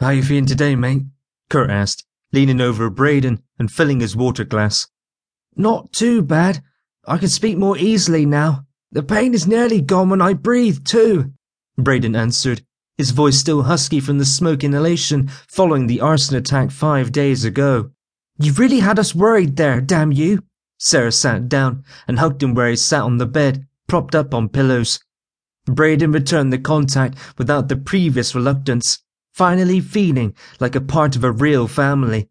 How you feeling today, mate? Kurt asked, leaning over Braden and filling his water glass. Not too bad. I can speak more easily now. The pain is nearly gone when I breathe, too. Braden answered, his voice still husky from the smoke inhalation following the arson attack five days ago. You've really had us worried there, damn you. Sarah sat down and hugged him where he sat on the bed, propped up on pillows. Braden returned the contact without the previous reluctance, finally feeling like a part of a real family.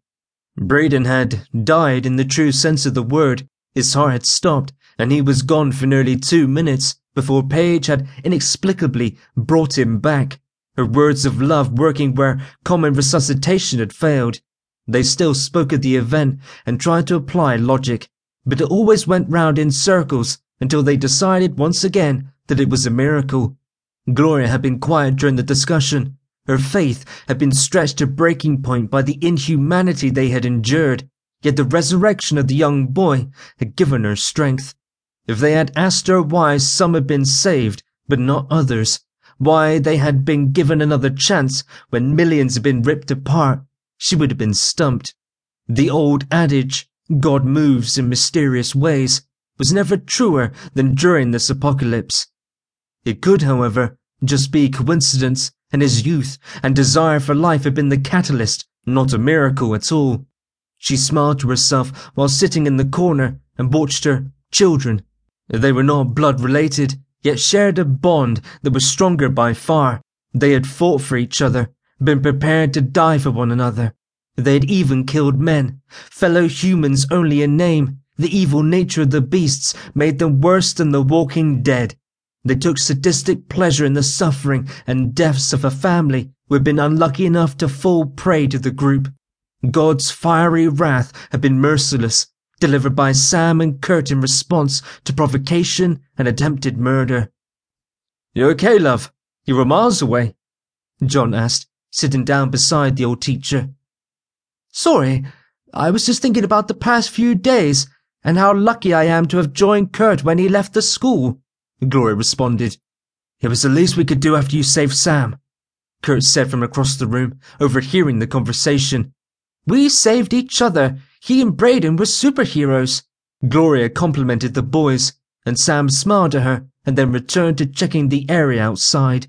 Braden had died in the true sense of the word. His heart had stopped, and he was gone for nearly two minutes before Paige had inexplicably brought him back, her words of love working where common resuscitation had failed. They still spoke of the event and tried to apply logic, but it always went round in circles until they decided once again that it was a miracle. Gloria had been quiet during the discussion. Her faith had been stretched to breaking point by the inhumanity they had endured, yet the resurrection of the young boy had given her strength. If they had asked her why some had been saved, but not others, why they had been given another chance when millions had been ripped apart, she would have been stumped. The old adage, God moves in mysterious ways, was never truer than during this apocalypse. It could, however, just be coincidence, and his youth and desire for life had been the catalyst, not a miracle at all. She smiled to herself while sitting in the corner and watched her children. They were not blood related, yet shared a bond that was stronger by far. They had fought for each other, been prepared to die for one another. They had even killed men, fellow humans only in name. The evil nature of the beasts made them worse than the walking dead. They took sadistic pleasure in the suffering and deaths of a family who had been unlucky enough to fall prey to the group. God's fiery wrath had been merciless, delivered by Sam and Kurt in response to provocation and attempted murder. You okay, love? You were miles away. John asked, sitting down beside the old teacher. Sorry, I was just thinking about the past few days and how lucky I am to have joined Kurt when he left the school, Gloria responded. It was the least we could do after you saved Sam, Kurt said from across the room, overhearing the conversation. We saved each other. He and Braden were superheroes. Gloria complimented the boys, and Sam smiled at her and then returned to checking the area outside.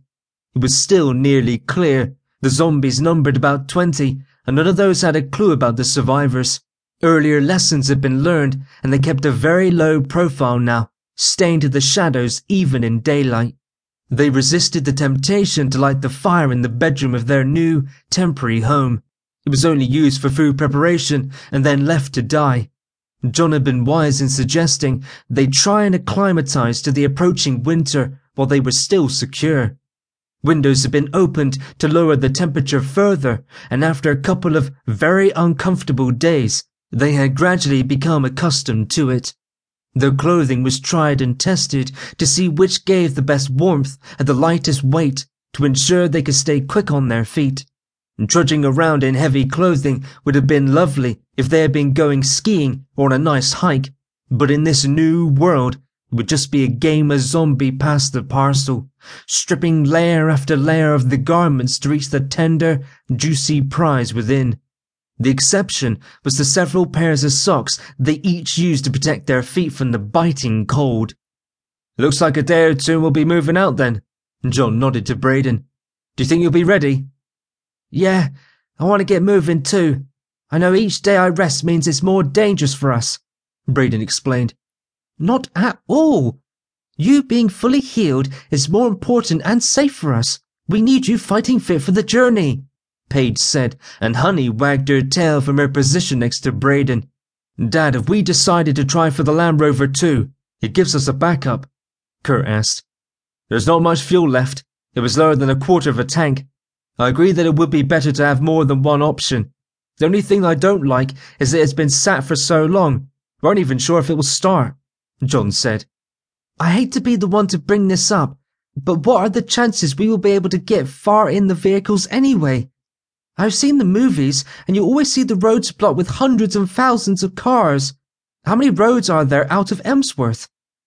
It was still nearly clear. The zombies numbered about twenty, and none of those had a clue about the survivors. Earlier lessons had been learned, and they kept a very low profile now, staying to the shadows even in daylight. They resisted the temptation to light the fire in the bedroom of their new, temporary home. It was only used for food preparation and then left to die. John had been wise in suggesting they try and acclimatize to the approaching winter while they were still secure. Windows had been opened to lower the temperature further, and after a couple of very uncomfortable days, they had gradually become accustomed to it. Their clothing was tried and tested to see which gave the best warmth and the lightest weight to ensure they could stay quick on their feet. And Trudging around in heavy clothing would have been lovely if they had been going skiing or on a nice hike, but in this new world, it would just be a game of zombie pass the parcel, stripping layer after layer of the garments to reach the tender, juicy prize within. The exception was the several pairs of socks they each used to protect their feet from the biting cold. Looks like a day or two we'll be moving out then. John nodded to Braden. Do you think you'll be ready? Yeah, I want to get moving too. I know each day I rest means it's more dangerous for us, Braden explained. Not at all. You being fully healed is more important and safe for us. We need you fighting fit for the journey, Paige said, and Honey wagged her tail from her position next to Braden. Dad, if we decided to try for the Land Rover too, it gives us a backup, Kurt asked. There's not much fuel left. It was lower than a quarter of a tank. I agree that it would be better to have more than one option. The only thing I don't like is that it's been sat for so long. We aren't even sure if it will start. John said. I hate to be the one to bring this up, but what are the chances we will be able to get far in the vehicles anyway? I've seen the movies, and you always see the roads blocked with hundreds and thousands of cars. How many roads are there out of Emsworth?